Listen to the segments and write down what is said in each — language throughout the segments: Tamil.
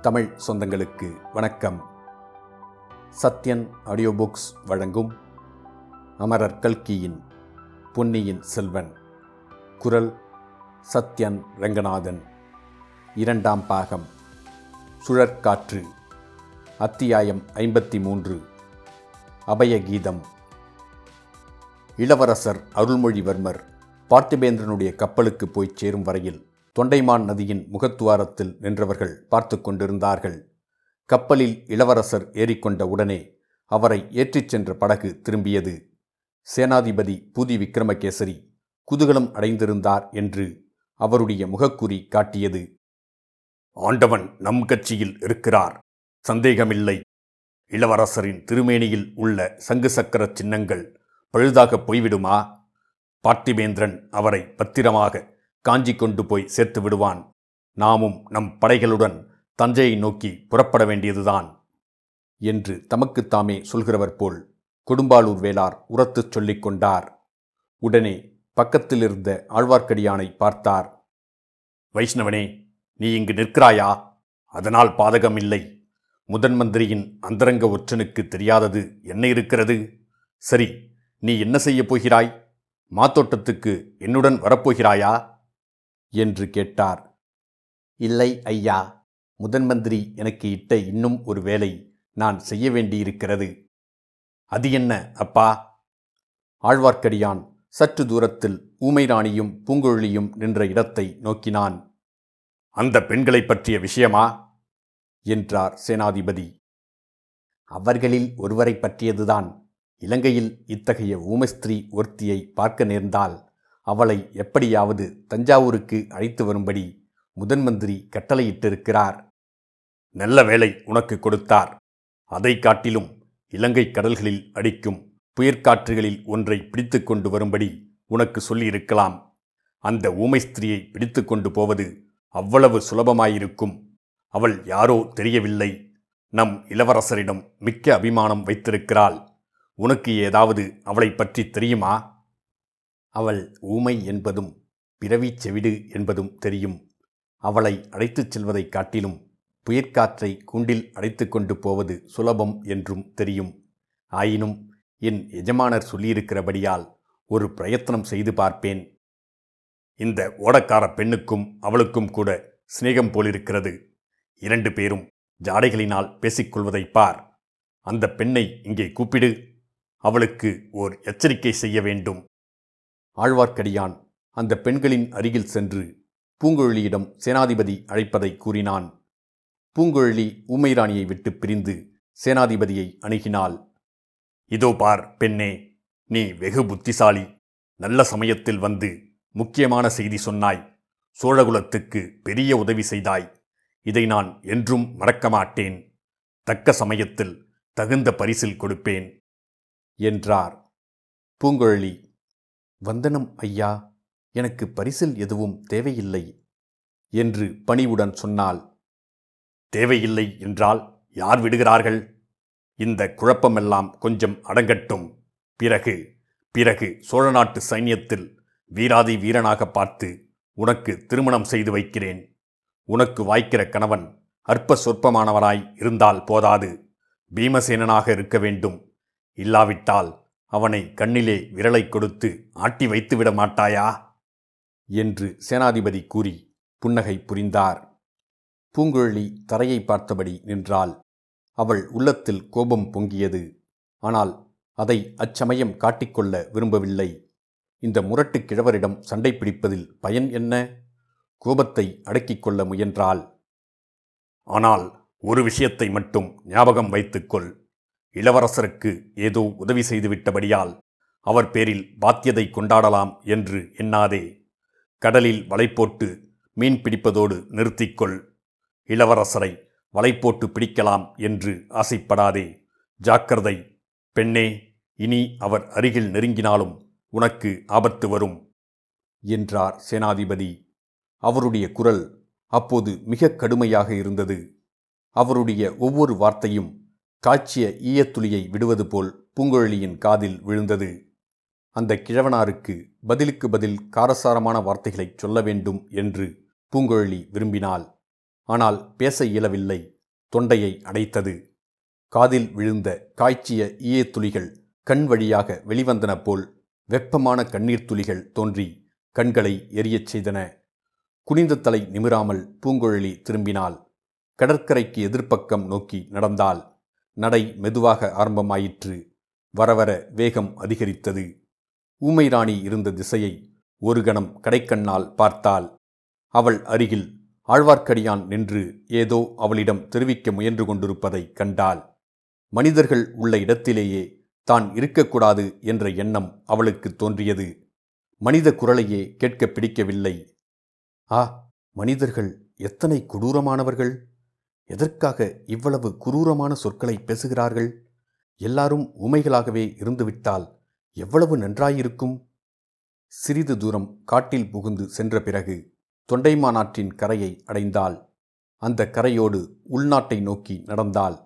தமிழ் சொந்தங்களுக்கு வணக்கம். சத்யன் ஆடியோ புக்ஸ் வழங்கும் அமரர் கல்கியின் பொன்னியின் செல்வன். குரல் சத்யன் ரங்கநாதன். இரண்டாம் பாகம். சுழற்காற்று. அத்தியாயம் ஐம்பத்தி மூன்று அபயகீதம். இளவரசர் அருள்மொழிவர்மர் பார்த்திபேந்திரனுடைய கப்பலுக்கு போய் சேரும் வரையில் தொண்டைமான் நதியின் முகத்துவாரத்தில் நின்றவர்கள் பார்த்து கொண்டிருந்தார்கள். கப்பலில் இளவரசர் ஏறிக்கொண்ட உடனே அவரை ஏற்றிச் சென்ற படகு திரும்பியது. சேனாதிபதி பூதி விக்ரமகேசரி குதூகலம் அடைந்திருந்தார் என்று அவருடைய முகக்குறி காட்டியது. ஆண்டவன் நம் கட்சியில் இருக்கிறார். சந்தேகமில்லை. இளவரசரின் திருமேனியில் உள்ள சங்கு சக்கர சின்னங்கள் பழுதாக போய்விடுமா? பார்த்திபேந்திரன் அவரை பத்திரமாக காஞ்சி கொண்டு போய் சேர்த்து விடுவான். நாமும் நம் படைகளுடன் தஞ்சையை நோக்கி புறப்பட வேண்டியதுதான் என்று தமக்குத்தாமே சொல்கிறவர் போல் கொடும்பாளூர் வேளார் உரத்துச் சொல்லிக் கொண்டார். உடனே பக்கத்திலிருந்த ஆழ்வார்க்கடியானை பார்த்தார். வைஷ்ணவனே நீ இங்கு நிற்கிறாயா? அதனால் பாதகமில்லை முதன் மந்திரியின் அந்தரங்க ஒற்றனுக்கு தெரியாதது என்ன இருக்கிறது? சரி நீ என்ன செய்யப் போகிறாய்? மாத்தோட்டத்துக்கு என்னுடன் வரப்போகிறாயா? என்று கேட்டார். இல்லை ஐயா முதன் மந்திரி எனக்கு இட்ட இன்னும் ஒரு வேலை நான் செய்ய வேண்டியிருக்கிறது. அது என்ன அப்பா? ஆழ்வார்க்கடியான் சற்று தூரத்தில் ஊமை ராணியும் பூங்குழலியும் நின்ற இடத்தை நோக்கினான். அந்த பெண்களைப் பற்றிய விஷயமா? என்றார் சேனாதிபதி. அவர்களில் ஒருவரை பற்றியதுதான். இலங்கையில் இத்தகைய ஊமஸ்திரீ ஒருத்தியை பார்க்க நேர்ந்தால் அவளை எப்படியாவது தஞ்சாவூருக்கு அழைத்து வரும்படி முதன் மந்திரி கட்டளையிட்டிருக்கிறார். நல்ல வேலை உனக்கு கொடுத்தார். அதை காட்டிலும் இலங்கை கடல்களில் அடிக்கும் புயற்காற்றுகளில் ஒன்றை பிடித்து கொண்டு வரும்படி உனக்கு சொல்லியிருக்கலாம். அந்த ஊமை ஸ்திரியை பிடித்து கொண்டு போவது அவ்வளவு சுலபமாயிருக்கும். அவள் யாரோ தெரியவில்லை. நம் இளவரசரிடம் மிக்க அபிமானம் வைத்திருக்கிறாள். உனக்கு ஏதாவது அவளை பற்றி தெரியுமா? அவள் ஊமை என்பதும் பிறவிச் செவிடு என்பதும் தெரியும். அவளை அழைத்துச் செல்வதைக் காட்டிலும் புயற்காற்றை கூண்டில் அடைத்து கொண்டு போவது சுலபம் என்றும் தெரியும். ஆயினும் என் எஜமானர் சொல்லியிருக்கிறபடியால் ஒரு பிரயத்தனம் செய்து பார்ப்பேன். இந்த ஓடக்கார பெண்ணுக்கும் அவளுக்கும் கூட சிநேகம் போலிருக்கிறது. இரண்டு பேரும் ஜாடைகளினால் பேசிக்கொள்வதைப் பார். அந்த பெண்ணை இங்கே கூப்பிடு. அவளுக்கு ஓர் எச்சரிக்கை செய்ய வேண்டும். ஆழ்வார்க்கடியான் அந்த பெண்களின் அருகில் சென்று பூங்குழலியிடம் சேனாதிபதி அழைப்பதை கூறினான். பூங்குழலி ஊமைராணியை விட்டு பிரிந்து சேனாதிபதியை அணுகினாள். இதோ பார் பெண்ணே நீ வெகு புத்திசாலி. நல்ல சமயத்தில் வந்து முக்கியமான செய்தி சொன்னாய். சோழகுலத்துக்கு பெரிய உதவி செய்தாய். இதை நான் என்றும் மறக்க மாட்டேன். தக்க சமயத்தில் தகுந்த பரிசில் கொடுப்பேன் என்றார். பூங்குழலி வந்தனம் ஐயா எனக்கு பரிசில் எதுவும் தேவையில்லை என்று பணிவுடன் சொன்னால் தேவையில்லை என்றால் யார் விடுகிறார்கள்? இந்த குழப்பமெல்லாம் கொஞ்சம் அடங்கட்டும். பிறகு பிறகு சோழ நாட்டு சைன்யத்தில் வீராதி வீரனாக பார்த்து உனக்கு திருமணம் செய்து வைக்கிறேன். உனக்கு வாய்க்கிற கணவன் அற்ப சொற்பமானவராய் இருந்தால் போதாது. பீமசேனனாக இருக்க வேண்டும். இல்லாவிட்டால் அவனை கண்ணிலே விரலை கொடுத்து ஆட்டி வைத்துவிட மாட்டாயா? என்று சேனாதிபதி கூறி புன்னகை புரிந்தார். பூங்குழலி தரையை பார்த்தபடி நின்றாள். அவள் உள்ளத்தில் கோபம் பொங்கியது. ஆனால் அதை அச்சமயம் காட்டிக்கொள்ள விரும்பவில்லை. இந்த முரட்டு கிழவரிடம் சண்டை பிடிப்பதில் பயன் என்ன? கோபத்தை அடக்கிக் கொள்ள முயன்றாள். ஆனால் ஒரு விஷயத்தை மட்டும் ஞாபகம் வைத்துக்கொள் இளவரசருக்கு ஏதோ உதவி செய்துவிட்டபடியால் அவர் பேரில் பாத்தியதை கொண்டாடலாம் என்று எண்ணாதே. கடலில் வலை போட்டு மீன் பிடிப்பதோடு நிறுத்திக்கொள். இளவரசரை வலை போட்டு பிடிக்கலாம் என்று ஆசைப்படாதே. ஜாக்கிரதை. பெண்ணே இனி அவர் அருகில் நெருங்கினாலும் உனக்கு ஆபத்து வரும் என்றார் சேனாதிபதி. அவருடைய குரல் அப்போது மிக கடுமையாக இருந்தது. அவருடைய ஒவ்வொரு வார்த்தையும் காய்ச்சிய ஈயத்துளியை விடுவது போல் பூங்குழலியின் காதில் விழுந்தது. அந்த கிழவனாருக்கு பதிலுக்கு பதில் காரசாரமான வார்த்தைகளைச் சொல்ல வேண்டும் என்று பூங்குழலி விரும்பினாள். ஆனால் பேச இயலவில்லை தொண்டையை அடைத்தது. காதில் விழுந்த காய்ச்சிய ஈயத்துளிகள் கண் வழியாக வெளிவந்தன போல் வெப்பமான கண்ணீர் துளிகள் தோன்றி கண்களை எரியச் செய்தன. குனிந்த தலை நிமிராமல் பூங்குழலி திரும்பினாள். கடற்கரைக்கு எதிர்ப்பக்கம் நோக்கி நடந்தாள். நடை மெதுவாக ஆரம்பமாயிற்று. வரவர வேகம் அதிகரித்தது. ஊமை ராணி இருந்த திசையை ஒரு கணம் கடைக்கண்ணால் பார்த்தால் அவள் அருகில் ஆழ்வார்க்கடியான் நின்று ஏதோ அவளிடம் தெரிவிக்க முயன்று கொண்டிருப்பதை கண்டாள். மனிதர்கள் உள்ள இடத்திலேயே தான் இருக்கக்கூடாது என்ற எண்ணம் அவளுக்கு தோன்றியது. மனித குரலையே கேட்க பிடிக்கவில்லை. ஆ மனிதர்கள் எத்தனை கொடூரமானவர்கள்? எதற்காக இவ்வளவு குரூரமான சொற்களை பேசுகிறார்கள்? எல்லாரும் உமைகளாகவே இருந்துவிட்டால் எவ்வளவு நன்றாயிருக்கும்? சிறிது தூரம் காட்டில் புகுந்து சென்ற பிறகு தொண்டைமானாற்றின் கரையை அடைந்தாள். அந்த கரையோடு உள்நாட்டை நோக்கி நடந்தாள்.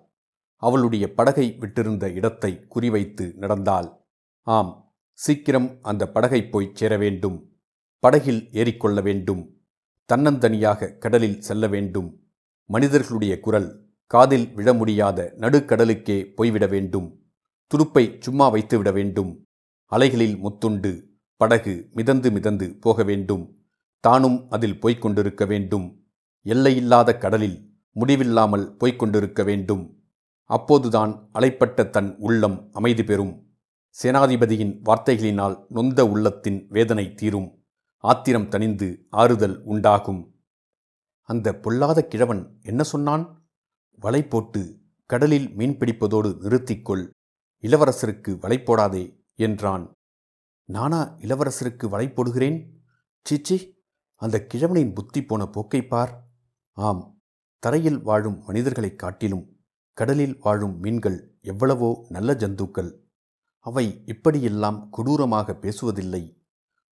அவளுடைய படகை விட்டிருந்த இடத்தை குறிவைத்து நடந்தாள். ஆம் சீக்கிரம் அந்த படகை போய்ச் சேர வேண்டும். படகில் ஏறிக்கொள்ள வேண்டும். தன்னந்தனியாக கடலில் செல்ல வேண்டும். மனிதர்களுடைய குரல் காதில் விழ முடியாத நடுக்கடலுக்கே போய்விட வேண்டும். துடுப்பை சும்மா வைத்துவிட வேண்டும். அலைகளில் முத்துண்டு படகு மிதந்து மிதந்து போக வேண்டும். தானும் அதில் போய்க் கொண்டிருக்க வேண்டும். எல்லையில்லாத கடலில் முடிவில்லாமல் போய்க் கொண்டிருக்க வேண்டும். அப்போதுதான் அலைப்பட்ட தன் உள்ளம் அமைதி பெறும். சேனாதிபதியின் வார்த்தைகளினால் நொந்த உள்ளத்தின் வேதனை தீரும். ஆத்திரம் தணிந்து ஆறுதல் உண்டாகும். அந்த பொல்லாத கிழவன் என்ன சொன்னான்? வலை போட்டு கடலில் மீன் பிடிப்பதோடு நிறுத்திக்கொள் இளவரசருக்கு வலை போடாதே என்றான். நானா இளவரசருக்கு வலை போடுகிறேன்? சீச்சி அந்த கிழவனின் புத்தி போன போக்கை பார். ஆம் தரையில் வாழும் மனிதர்களைக் காட்டிலும் கடலில் வாழும் மீன்கள் எவ்வளவோ நல்ல ஜந்துக்கள். அவை இப்படியெல்லாம் கொடூரமாக பேசுவதில்லை.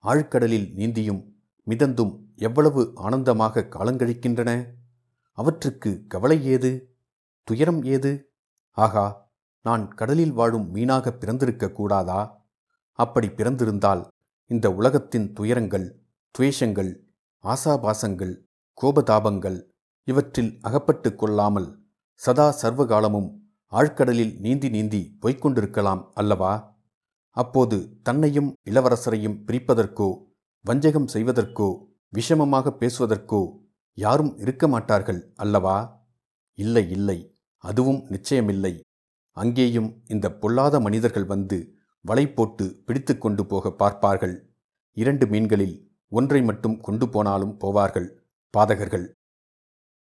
ஆழ்கடலில் நீந்தியும் மிதந்தும் எவ்வளவு ஆனந்தமாக காலங்கழிக்கின்றன? அவற்றுக்கு கவலை ஏது? துயரம் ஏது? ஆகா நான் கடலில் வாழும் மீனாக பிறந்திருக்க கூடாதா? அப்படி பிறந்திருந்தால் இந்த உலகத்தின் துயரங்கள் துவேஷங்கள் ஆசாபாசங்கள் கோபதாபங்கள் இவற்றில் அகப்பட்டு கொள்ளாமல் சதா சர்வகாலமும் ஆழ்கடலில் நீந்தி நீந்தி போய்க்கொண்டிருக்கலாம் அல்லவா? அப்போது தன்னையும் இளவரசரையும் பிரிப்பதற்கோ வஞ்சகம் செய்வதற்கோ விஷமமாக பேசுவதற்கோ யாரும் இருக்க மாட்டார்கள் அல்லவா? இல்லை இல்லை. அதுவும் நிச்சயமில்லை. அங்கேயும் இந்த பொல்லாத மனிதர்கள் வந்து வலை போட்டு பிடித்து கொண்டு போக பார்ப்பார்கள். இரண்டு மீன்களில் ஒன்றை மட்டும் கொண்டு போனாலும் போவார்கள் பாதகர்கள்.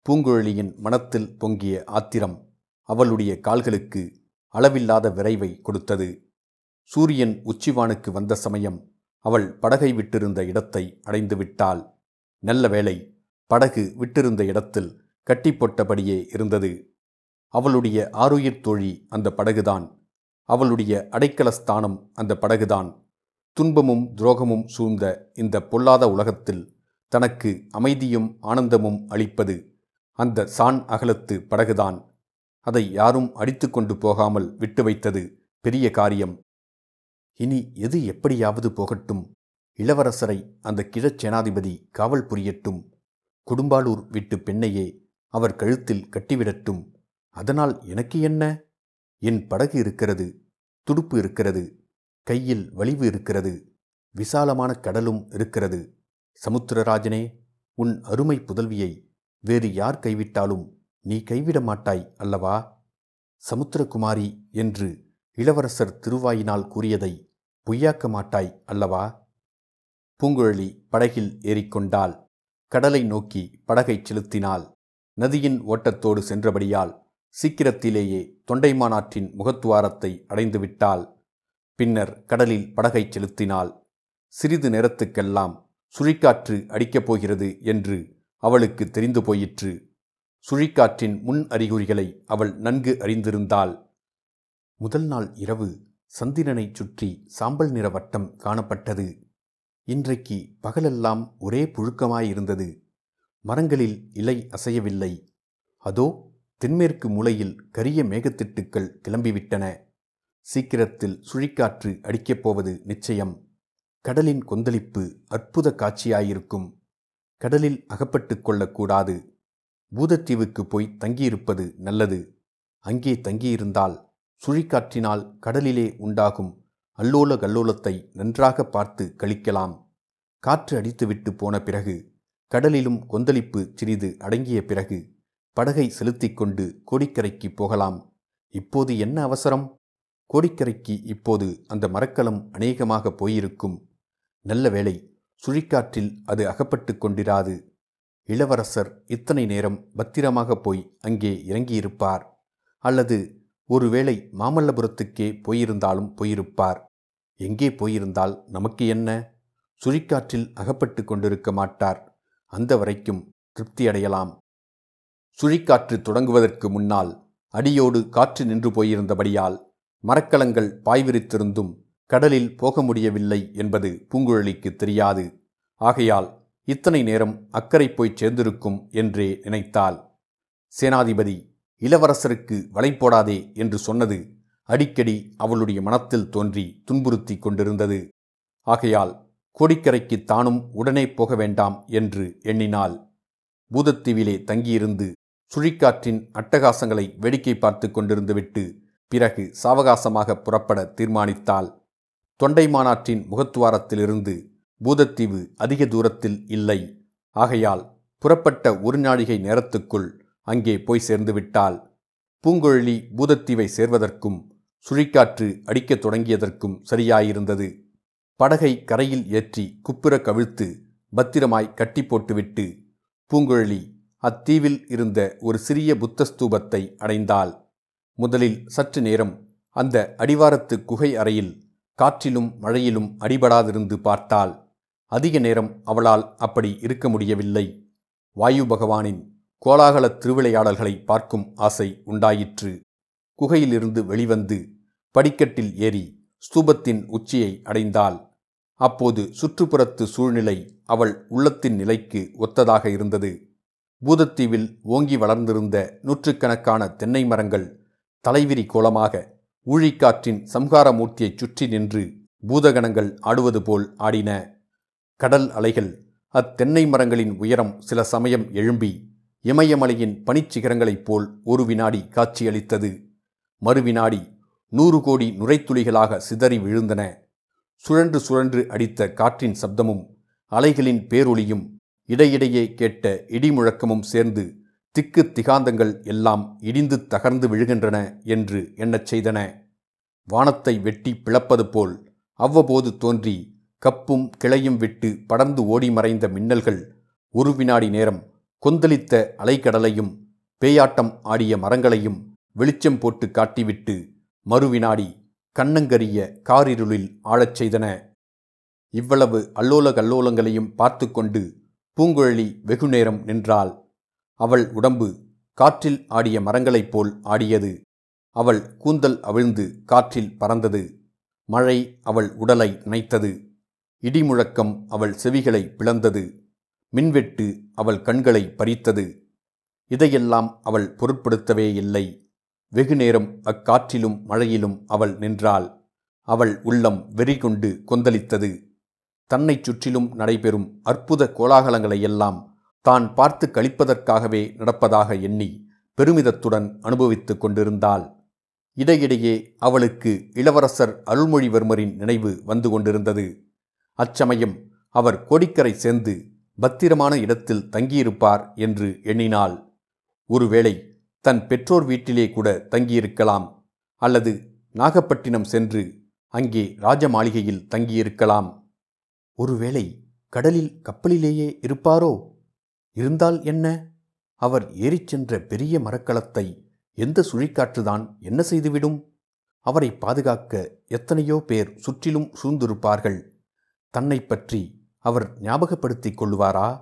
பூங்குழலியின் மனத்தில் பொங்கிய ஆத்திரம் அவளுடைய கால்களுக்கு அளவில்லாத விரைவை கொடுத்தது. சூரியன் உச்சிவானுக்கு வந்த சமயம் அவள் படகை விட்டிருந்த இடத்தை அடைந்து விட்டாள் நல்ல வேளை படகு விட்டிருந்த இடத்தில் கட்டிப்போட்டபடியே இருந்தது. அவளுடைய ஆருயிர் தோழி அந்த படகுதான். அவளுடைய அடைக்கலஸ்தானம் அந்த படகுதான். துன்பமும் துரோகமும் சூழ்ந்த இந்த பொல்லாத உலகத்தில் தனக்கு அமைதியும் ஆனந்தமும் அளிப்பது அந்த சான் அகலத்து படகுதான். அதை யாரும் அடித்து கொண்டு போகாமல் விட்டு வைத்தது பெரிய காரியம். இனி எது எப்படியாவது போகட்டும். இளவரசரை அந்த கிழச் சேனாதிபதி காவல் புரியட்டும். குடும்பாலூர் விட்டு பெண்ணையே அவர் கழுத்தில் கட்டிவிடட்டும். அதனால் எனக்கு என்ன? என் படகு இருக்கிறது துடுப்பு இருக்கிறது கையில் வலிவு இருக்கிறது விசாலமான கடலும் இருக்கிறது. சமுத்திரராஜனே உன் அருமை புதல்வியை வேறு யார் கைவிட்டாலும் நீ கைவிட மாட்டாய் அல்லவா? சமுத்திரகுமாரி என்று இளவரசர் திருவாயினால் கூறியதை பொய்யாக்க மாட்டாய் அல்லவா? பூங்குழலி படகில் ஏறிக்கொண்டாள். கடலை நோக்கி படகைச் செலுத்தினாள். நதியின் ஓட்டத்தோடு சென்றபடியால் சீக்கிரத்திலேயே தொண்டைமானாற்றின் முகத்துவாரத்தை அடைந்துவிட்டாள். பின்னர் கடலில் படகைச் செலுத்தினாள். சிறிது நேரத்துக்கெல்லாம் சுழிக்காற்று அடிக்கப் போகிறது என்று அவளுக்கு தெரிந்து போயிற்று. சுழிக்காற்றின் முன் அறிகுறிகளை அவள் நன்கு அறிந்திருந்தாள். முதல் நாள் இரவு சந்திரனைச் சுற்றி சாம்பல் நிற வட்டம் காணப்பட்டது. இன்றைக்கு பகலெல்லாம் ஒரே புழுக்கமாயிருந்தது. மரங்களில் இலை அசையவில்லை. அதோ தென்மேற்கு மூலையில் கரிய மேகத்திட்டுக்கள் கிளம்பிவிட்டன. சீக்கிரத்தில் சுழிக்காற்று அடிக்கப் போவது நிச்சயம். கடலின் கொந்தளிப்பு அற்புத காட்சியாயிருக்கும். கடலில் அகப்பட்டு கொள்ளக்கூடாது. பூதத்தீவுக்கு போய் தங்கியிருப்பது நல்லது. அங்கே தங்கியிருந்தால் சுழிக்காற்றினால் கடலிலே உண்டாகும் அல்லோல கல்லோலத்தை நன்றாக பார்த்து கழிக்கலாம். காற்று அடித்துவிட்டு போன பிறகு கடலிலும் கொந்தளிப்பு சிறிது அடங்கிய பிறகு படகை செலுத்திக் கொண்டு கோடிக்கரைக்கு போகலாம். இப்போது என்ன அவசரம்? கோடிக்கரைக்கு இப்போது அந்த மரக்கலம் அநேகமாக போயிருக்கும். நல்ல வேளை சுழிக்காற்றில் அது அகப்பட்டு கொண்டிராது. இளவரசர் இத்தனை நேரம் பத்திரமாக போய் அங்கே இறங்கியிருப்பார். அல்லது ஒருவேளை மாமல்லபுரத்துக்கே போயிருந்தாலும் போயிருப்பார். எங்கே போயிருந்தால் நமக்கு என்ன? சுழிக்காற்றில் அகப்பட்டு கொண்டிருக்க மாட்டார். அந்த வரைக்கும் திருப்தியடையலாம் சுழிக்காற்று தொடங்குவதற்கு முன்னால் அடியோடு காற்று நின்று போயிருந்தபடியால் மரக்கலங்கள் பாய்விரித்திருந்தும் கடலில் போக முடியவில்லை என்பது பூங்குழலிக்கு தெரியாது. ஆகையால் இத்தனை நேரம் அக்கறை போய் சேர்ந்திருக்கும் என்றே நினைத்தாள். சேனாதிபதி இளவரசருக்கு வலை போடாதே என்று சொன்னது அடிக்கடி அவளுடைய மனத்தில் தோன்றி துன்புறுத்தி கொண்டிருந்தது. ஆகையால் கோடிக்கரைக்கு தானும் உடனே போக வேண்டாம் என்று எண்ணினாள் பூதத்தீவிலே தங்கியிருந்து சுழிக்காற்றின் அட்டகாசங்களை வேடிக்கை பார்த்து கொண்டிருந்துவிட்டு பிறகு சாவகாசமாக புறப்பட தீர்மானித்தாள். தொண்டை மாநாட்டின் முகத்துவாரத்திலிருந்து பூதத்தீவு அதிக தூரத்தில் இல்லை. ஆகையால் புறப்பட்ட ஒரு நாழிகை நேரத்துக்குள் அங்கே போய் சேர்ந்து விட்டாள் பூங்குழலி பூதத்தீவை சேர்வதற்கும் சுழிக்காற்று அடிக்கத் தொடங்கியதற்கும் சரியாயிருந்தது. படகை கரையில் ஏற்றி குப்புற கவிழ்த்து பத்திரமாய் கட்டி போட்டுவிட்டு பூங்குழலி அத்தீவில் இருந்த ஒரு சிறிய புத்த ஸ்தூபத்தை அடைந்தாள். முதலில் சற்று நேரம் அந்த அடிவாரத்து குகை அறையில் காற்றிலும் மழையிலும் அடிபடாதிருந்து பார்த்தாள். அதிக நேரம் அவளால் அப்படி இருக்க முடியவில்லை. வாயு பகவானின் கோலாகல திருவிளையாடல்களை பார்க்கும் ஆசை உண்டாயிற்று. குகையிலிருந்து வெளிவந்து படிக்கட்டில் ஏறி ஸ்தூபத்தின் உச்சியை அடைந்தாள். அப்போது சுற்றுப்புறத்து சூழ்நிலை அவள் உள்ளத்தின் நிலைக்கு ஒத்ததாக இருந்தது. பூதத்தீவில் ஓங்கி வளர்ந்திருந்த நூற்றுக்கணக்கான தென்னை மரங்கள் தலைவிரி கோலமாக ஊழிக்காற்றின் சம்ஹாரமூர்த்தியைச் சுற்றி நின்று பூதகணங்கள் ஆடுவது போல் ஆடின. கடல் அலைகள் அத்தென்னை மரங்களின் உயரம் சில சமயம் எழும்பி இமயமலையின் பனிச்சிகரங்களைப் போல் ஒரு வினாடி காட்சியளித்தது. மறுவினாடி நூறு கோடி நுரைத்துளிகளாக சிதறி விழுந்தன. சுழன்று சுழன்று அடித்த காற்றின் சப்தமும் அலைகளின் பேரொளியும் இடையிடையே கேட்ட இடிமுழக்கமும் சேர்ந்து திக்கு திகாந்தங்கள் எல்லாம் இடிந்து தகர்ந்து விழுகின்றன என்று எண்ணச் செய்தன. வானத்தை வெட்டி பிளப்பது போல் அவ்வப்போது தோன்றி கப்பும் கிளையும் விட்டு படர்ந்து ஓடி மறைந்த மின்னல்கள் ஒரு வினாடி நேரம் கொந்தளித்த அலைக்கடலையும் பேயாட்டம் ஆடிய மரங்களையும் வெளிச்சம் போட்டு காட்டிவிட்டு மறுவினாடி கண்ணங்கரிய காரிருளில் ஆழச் செய்தன. இவ்வளவு அல்லோல கல்லோலங்களையும் பார்த்து கொண்டு பூங்குழலி வெகுநேரம் நின்றாள். அவள் உடம்பு காற்றில் ஆடிய மரங்களைப் போல் ஆடியது. அவள் கூந்தல் அவிழ்ந்து காற்றில் பறந்தது. மழை அவள் உடலை நனைத்தது. இடிமுழக்கம் அவள் செவிகளை பிளந்தது. மின்வெட்டு அவள் கண்களை பறித்தது. இதையெல்லாம் அவள் பொருட்படுத்தவே இல்லை. வெகுநேரம் அக்காற்றிலும் மழையிலும் அவள் நின்றாள். அவள் உள்ளம் வெறி கொண்டு கொந்தளித்தது. தன்னைச் சுற்றிலும் நடைபெறும் அற்புத கோலாகலங்களையெல்லாம் தான் பார்த்து கழிப்பதற்காகவே நடப்பதாக எண்ணி பெருமிதத்துடன் அனுபவித்துக் கொண்டிருந்தாள். இடையிடையே அவளுக்கு இளவரசர் அருள்மொழிவர்மரின் நினைவு வந்து கொண்டிருந்தது. அச்சமயம் அவர் கோடிக்கரை சேர்ந்து பத்திரமான இடத்தில் தங்கியிருப்பார் என்று எண்ணினாள் ஒருவேளை தன் பெற்றோர் வீட்டிலே கூட தங்கியிருக்கலாம் அல்லது நாகப்பட்டினம் சென்று அங்கே ராஜ மாளிகையில் தங்கியிருக்கலாம். ஒருவேளை கடலில் கப்பலிலேயே இருப்பாரோ? இருந்தால் என்ன? அவர் ஏறிச் சென்ற பெரிய மரக்கலத்தை எந்த சுழிக்காற்றுதான் என்ன செய்துவிடும்? அவரை பாதுகாக்க எத்தனையோ பேர் சுற்றிலும் சூழ்ந்திருப்பார்கள். தன்னை பற்றி அவர் ஞாபகப்படுத்திக் கொள்வாரா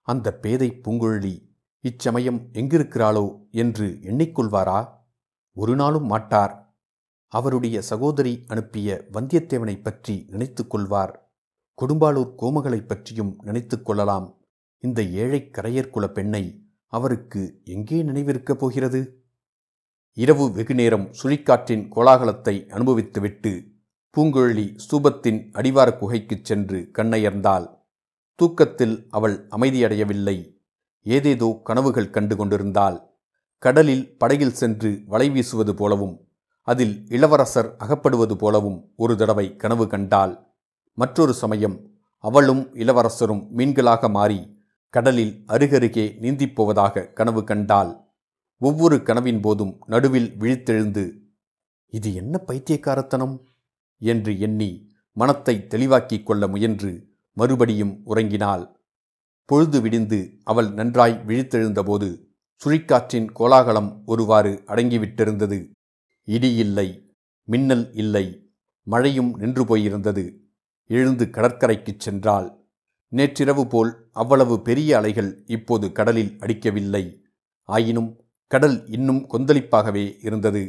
அந்த பேதை பூங்குழலி இச்சமயம் எங்கிருக்கிறாளோ என்று எண்ணிக்கொள்வாரா? ஒரு நாளும் மாட்டார். அவருடைய சகோதரி அனுப்பிய வந்தியத்தேவனைப் பற்றி நினைத்துக் கொள்வார். கொடும்பாளூர் கோமகளைப் பற்றியும் நினைத்துக் கொள்ளலாம். இந்த ஏழை கரையர்குல பெண்ணை அவருக்கு எங்கே நினைவிருக்கப் போகிறது? இரவு வெகுநேரம் சுழிக்காற்றின் கோலாகலத்தை அனுபவித்துவிட்டு பூங்குழலி ஸ்தூபத்தின் அடிவார குகைக்குச் சென்று கண்ணயர்ந்தாள். தூக்கத்தில் அவள் அமைதியடையவில்லை. ஏதேதோ கனவுகள் கண்டு கொண்டிருந்தாள். கடலில் படகில் சென்று வலை வீசுவது போலவும் அதில் இளவரசர் அகப்படுவது போலவும் ஒரு தடவை கனவு கண்டாள். மற்றொரு சமயம் அவளும் இளவரசரும் மீன்களாக மாறி கடலில் அருகருகே நீந்திப் போவதாக கனவு கண்டாள். ஒவ்வொரு கனவின் போதும் நடுவில் விழித்தெழுந்து இது என்ன பைத்தியக்காரத்தனம்? என்று எண்ணி மனத்தை தெளிவாக்கிக் கொள்ள முயன்று மறுபடியும் உறங்கினாள். பொழுது விடிந்து அவள் நன்றாய் விழித்தெழுந்தபோது சுழிக்காற்றின் கோலாகலம் ஒருவாறு அடங்கிவிட்டிருந்தது. இடி இல்லை மின்னல் இல்லை மழையும் நின்று போயிருந்தது. எழுந்து கடற்கரைக்குச் சென்றாள். நேற்றிரவு போல் அவ்வளவு பெரிய அலைகள் இப்போது கடலில் அடிக்கவில்லை. ஆயினும் கடல் இன்னும் கொந்தளிப்பாகவே இருந்தது.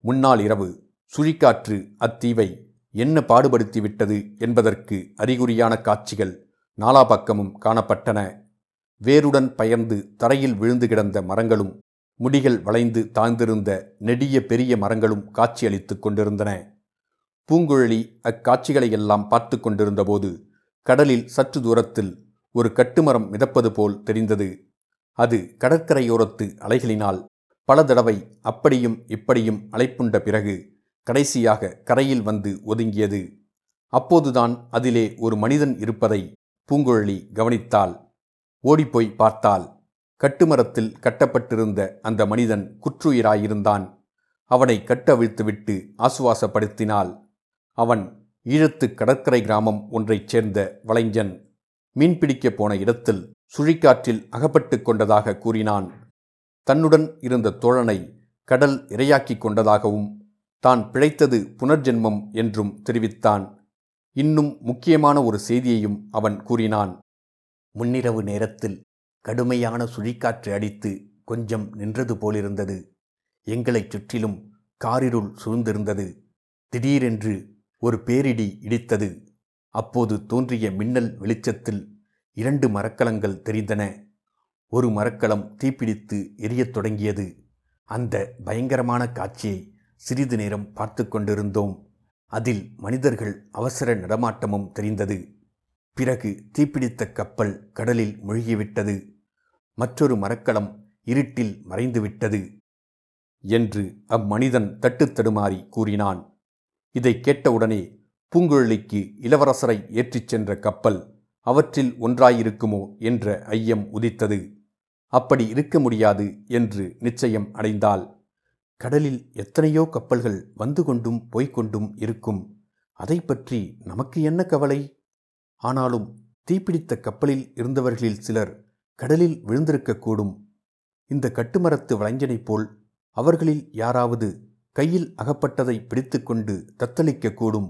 முன்னாள் இரவு சுழிக்காற்று அத்தீவை என்ன பாடுபடுத்திவிட்டது என்பதற்கு அறிகுறியான காட்சிகள் நாலாபக்கமும் காணப்பட்டன. வேருடன் பயர்ந்து தரையில் விழுந்து கிடந்த மரங்களும் முடிகள் வளைந்து தாழ்ந்திருந்த நெடிய பெரிய மரங்களும் காட்சியளித்துக் கொண்டிருந்தன. பூங்குழலி அக்காட்சிகளையெல்லாம் பார்த்து கொண்டிருந்தபோது கடலில் சற்று தூரத்தில் ஒரு கட்டுமரம் மிதப்பது போல் தெரிந்தது. அது கடற்கரையோரத்து அலைகளினால் பல தடவை அப்படியும் இப்படியும் அலைப்புண்ட பிறகு கடைசியாக கரையில் வந்து ஒதுங்கியது. அப்போதுதான் அதிலே ஒரு மனிதன் இருப்பதை பூங்குழலி கவனித்தாள். ஓடிப்போய் பார்த்தாள். கட்டுமரத்தில் கட்டப்பட்டிருந்த அந்த மனிதன் குற்றுயிராயிருந்தான். அவனை கட்டவிழ்த்துவிட்டு ஆசுவாசப்படுத்தினாள். அவன் ஈழத்து கடற்கரை கிராமம் ஒன்றைச் சேர்ந்த வளைஞ்சன். மீன்பிடிக்கப் போன இடத்தில் சுழிக்காற்றில் அகப்பட்டு கொண்டதாக கூறினான். தன்னுடன் இருந்த தோழனை கடல் இரையாக்கிக் கொண்டதாகவும் தான் பிழைத்தது புனர்ஜென்மம் என்றும் தெரிவித்தான். இன்னும் முக்கியமான ஒரு செய்தியையும் அவன் கூறினான். முன்னிரவு நேரத்தில் கடுமையான சுழிக்காற்று அடித்து கொஞ்சம் நின்றது போலிருந்தது. எங்களைச் சுற்றிலும் காரிருள் சூழ்ந்திருந்தது. திடீரென்று ஒரு பேரிடி இடித்தது. அப்போது தோன்றிய மின்னல் வெளிச்சத்தில் இரண்டு மரக்கலங்கள் தெரிந்தன. ஒரு மரக்கலம் தீப்பிடித்து எரியத் தொடங்கியது. அந்த பயங்கரமான காட்சியை சிறிது நேரம் பார்த்து கொண்டிருந்தோம். அதில் மனிதர்கள் அவசர நடமாட்டமும் தெரிந்தது. பிறகு தீப்பிடித்த கப்பல் கடலில் மூழ்கிவிட்டது. மற்றொரு மரக்கலம் இருட்டில் மறைந்துவிட்டது என்று அம்மனிதன் தட்டு தடுமாறி கூறினான். இதை கேட்டவுடனே பூங்குழலிக்கு இளவரசரை ஏற்றிச் சென்ற கப்பல் அவற்றில் ஒன்றாயிருக்குமோ என்ற ஐயம் உதித்தது. அப்படி இருக்க முடியாது என்று நிச்சயம் அடைந்தாள். கடலில் எத்தனையோ கப்பல்கள் வந்து கொண்டும் போய்கொண்டும் இருக்கும். அதை பற்றி நமக்கு என்ன கவலை? ஆனாலும் தீப்பிடித்த கப்பலில் இருந்தவர்களில் சிலர் கடலில் விழுந்திருக்கக்கூடும் இந்த கட்டுமரத்து வளைஞ்சனைப் போல் அவர்களில் யாராவது கையில் அகப்பட்டதை பிடித்துக்கொண்டு தத்தளிக்கக்கூடும்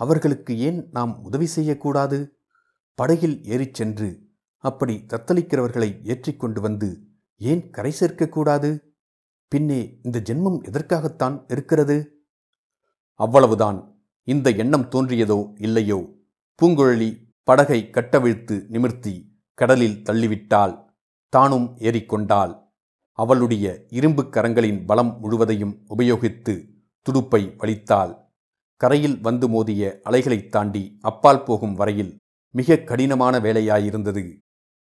அவர்களுக்கு ஏன் நாம் உதவி செய்யக்கூடாது? படகில் ஏறிச் சென்று அப்படி தத்தளிக்கிறவர்களை ஏற்றிக்கொண்டு வந்து ஏன் கரை சேர்க்கக்கூடாது பின்னே இந்த ஜென்மம் எதற்காகத்தான் இருக்கிறது? அவ்வளவுதான். இந்த எண்ணம் தோன்றியதோ இல்லையோ? பூங்குழலி படகை கட்டவிழ்த்து நிமிர்த்தி கடலில் தள்ளிவிட்டாள். தானும் ஏறிக்கொண்டாள். அவளுடைய இரும்புக் கரங்களின் பலம் முழுவதையும் உபயோகித்து துடுப்பை வலித்தாள். கரையில் வந்து மோதிய அலைகளைத் தாண்டி அப்பால் போகும் வரையில் மிக கடினமான வேலையாயிருந்தது.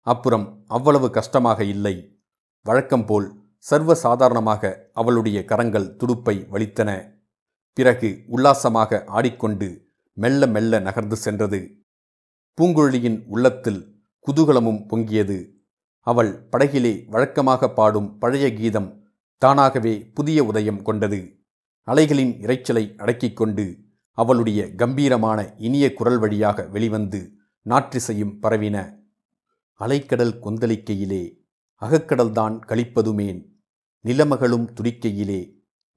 அப்புறம் அவ்வளவு கஷ்டமாக இல்லை. வழக்கம்போல் சர்வ சாதாரணமாக அவளுடைய கரங்கள் துடுப்பை வலித்தன. பிறகு உல்லாசமாக ஆடிக்கொண்டு மெல்ல மெல்ல நகர்ந்து சென்றது. பூங்குழலியின் உள்ளத்தில் குதூகலமும் பொங்கியது. அவள் படகிலே வழக்கமாக பாடும் பழைய கீதம் தானாகவே புதிய உதயம் கொண்டது. அலைகளின் இரைச்சலை அடக்கிக் கொண்டு அவளுடைய கம்பீரமான இனிய குரல் வழியாக வெளிவந்து நாற்றிசையும் பரவின. அலைக்கடல் கொந்தளிக்கையிலே அகக்கடல்தான் கழிப்பதுமேன் நிலமகளும் துடிக்கையிலே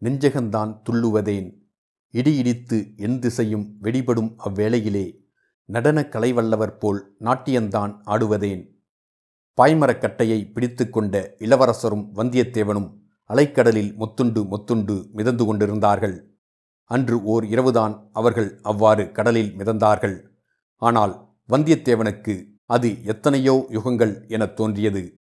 நெஞ்சகந்தான் துள்ளுவதேன். இடி இடித்து என் திசையும் வெடிபடும் அவ்வேளையிலே நடன கலைவல்லவர் போல் நாட்டியந்தான் ஆடுவதேன். பாய்மரக்கட்டையை பிடித்து கொண்ட இளவரசரும் வந்தியத்தேவனும் அலைக்கடலில் மொத்துண்டு மொத்துண்டு மிதந்து கொண்டிருந்தார்கள். அன்று ஓர் இரவுதான் அவர்கள் அவ்வாறு கடலில் மிதந்தார்கள். ஆனால் வந்தியத்தேவனுக்கு அது எத்தனையோ யுகங்கள் எனத் தோன்றியது.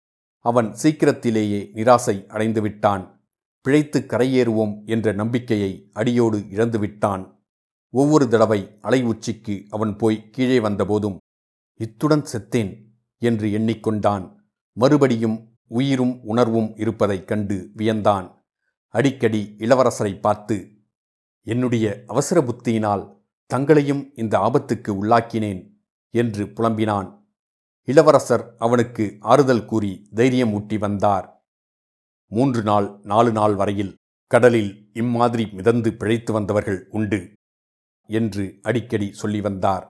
அவன் சீக்கிரத்திலேயே நிராசை அடைந்துவிட்டான். பிழைத்து கரையேறுவோம் என்ற நம்பிக்கையை அடியோடு இழந்துவிட்டான். ஒவ்வொரு தடவை அலை உச்சிக்கு அவன் போய் கீழே வந்தபோதும் இத்துடன் செத்தேன் என்று எண்ணிக்கொண்டான். மறுபடியும் உயிரும் உணர்வும் இருப்பதைக் கண்டு வியந்தான். அடிக்கடி இளவரசரை பார்த்து என்னுடைய அவசர புத்தியினால் தங்களையும் இந்த ஆபத்துக்கு உள்ளாக்கினேன் என்று புலம்பினான். இளவரசர் அவனுக்கு ஆறுதல் கூறி தைரியம் ஊட்டி வந்தார். மூன்று நாள் நாலு நாள் வரையில் கடலில் இம்மாதிரி மிதந்து பிழைத்து வந்தவர்கள் உண்டு என்று அடிக்கடி சொல்லி வந்தார்.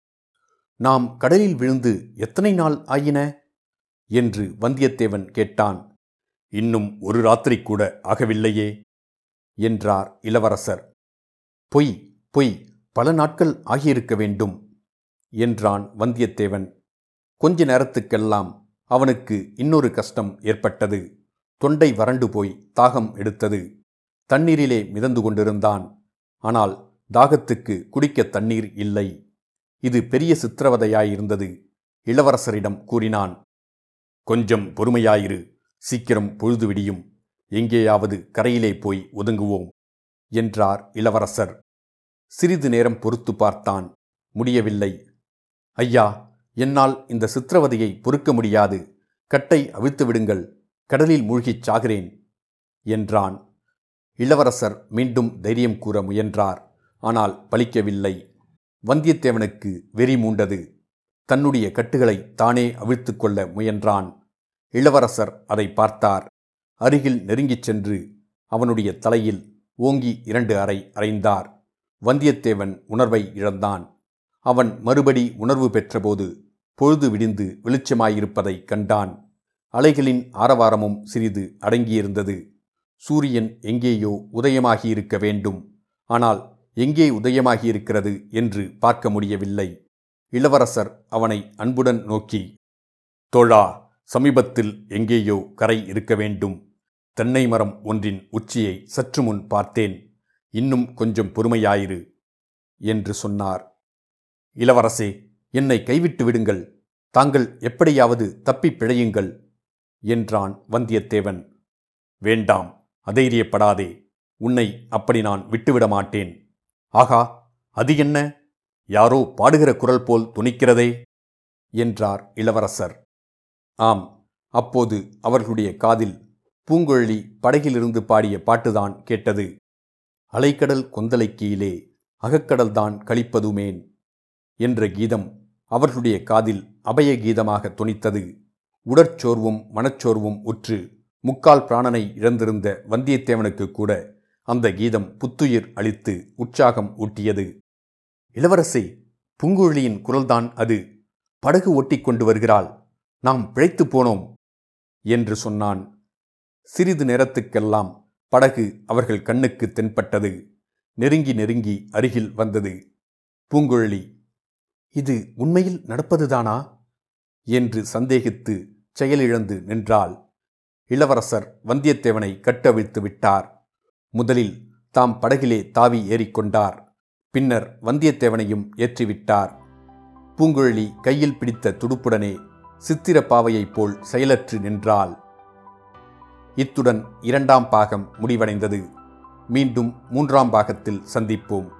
நாம் கடலில் விழுந்து எத்தனை நாள் ஆயின? என்று வந்தியத்தேவன் கேட்டான். இன்னும் ஒரு ராத்திரி கூட ஆகவில்லையே என்றார் இளவரசர். பொய் பொய் பல நாட்கள் ஆகியிருக்க வேண்டும் என்றான் வந்தியத்தேவன். கொஞ்ச நேரத்துக்கெல்லாம் அவனுக்கு இன்னொரு கஷ்டம் ஏற்பட்டது. தொண்டை வறண்டு போய் தாகம் எடுத்தது. தண்ணீரிலே மிதந்து கொண்டிருந்தான். ஆனால் தாகத்துக்கு குடிக்க தண்ணீர் இல்லை. இது பெரிய சித்திரவதையாயிருந்தது இளவரசரிடம் கூறினான். கொஞ்சம் பொறுமையாயிரு சீக்கிரம் பொழுது விடியும். எங்கேயாவது கரையிலே போய் ஒதுங்குவோம் என்றார் இளவரசர். சிறிது நேரம் பொறுத்து பார்த்தான். முடியவில்லை. ஐயா என்னால் இந்த சித்திரவதையை பொறுக்க முடியாது. கட்டை அவிழ்த்து விடுங்கள். கடலில் மூழ்கிச் சாகிறேன் என்றான். இளவரசர் மீண்டும் தைரியம் கூற முயன்றார். ஆனால் பலிக்கவில்லை. வந்தியத்தேவனுக்கு வெறி மூண்டது. தன்னுடைய கட்டுகளை தானே அவிழ்த்து கொள்ள முயன்றான். இளவரசர் அதை பார்த்தார். அருகில் நெருங்கிச் சென்று அவனுடைய தலையில் ஓங்கி இரண்டு அறை அறைந்தார் வந்தியத்தேவன் உணர்வை இழந்தான். அவன் மறுபடி உணர்வு பெற்றபோது பொழுது விடிந்து வெளிச்சமாயிருப்பதை கண்டான். அலைகளின் ஆரவாரமும் சிறிது அடங்கியிருந்தது. சூரியன் எங்கேயோ உதயமாகியிருக்க வேண்டும். ஆனால் எங்கே உதயமாகியிருக்கிறது என்று பார்க்க முடியவில்லை. இளவரசர் அவனை அன்புடன் நோக்கி தோழா சமீபத்தில் எங்கேயோ கரை இருக்க வேண்டும். தென்னை மரம் ஒன்றின் உச்சியை சற்று முன் பார்த்தேன். இன்னும் கொஞ்சம் பொறுமையாயிரு என்று சொன்னார். இளவரசே என்னை கைவிட்டு விடுங்கள். தாங்கள் எப்படியாவது தப்பிப் பிழையுங்கள் என்றான் வந்தியத்தேவன். வேண்டாம் அதைரியப்படாதே. உன்னை அப்படி நான் விட்டுவிட மாட்டேன். ஆகா அது என்ன? யாரோ பாடுகிற குரல் போல் துணிக்கிறதே என்றார் இளவரசர். ஆம் அப்போது அவர்களுடைய காதில் பூங்குழலி படகிலிருந்து பாடிய பாட்டுதான் கேட்டது. அலைக்கடல் கொந்தலை கீழே அகக்கடல்தான் கழிப்பதுமேன். என்ற கீதம் அவர்களுடைய காதில் அபய கீதமாக துணித்தது. உடற்சோர்வும் மனச்சோர்வும் உற்று முக்கால் பிராணனை இழந்திருந்த வந்தியத்தேவனுக்கு கூட அந்த கீதம் புத்துயிர் அளித்து உற்சாகம் ஊட்டியது. இளவரசே பூங்குழலியின் குரல்தான் அது. படகு ஓட்டிக் கொண்டு வருகிறாள். நாம் பிழைத்துப் போனோம் என்று சொன்னான். சிறிது நேரத்துக்கெல்லாம் படகு அவர்கள் கண்ணுக்கு தென்பட்டது. நெருங்கி நெருங்கி அருகில் வந்தது. பூங்குழலி இது உண்மையில் நடப்பதுதானா? என்று சந்தேகித்து செயலிழந்து நின்றாள். இளவரசர் வந்தியத்தேவனை கட்டவிழ்த்து விட்டார். முதலில் தாம் படகிலே தாவி ஏறிக்கொண்டார் பின்னர் வந்தியத்தேவனையும் ஏற்றிவிட்டார் பூங்குழலி கையில் பிடித்த துடுப்புடனே சித்திர பாவையைப் போல் செயலற்று நின்றாள். இத்துடன் இரண்டாம் பாகம் முடிவடைந்தது. மீண்டும் மூன்றாம் பாகத்தில் சந்திப்போம்.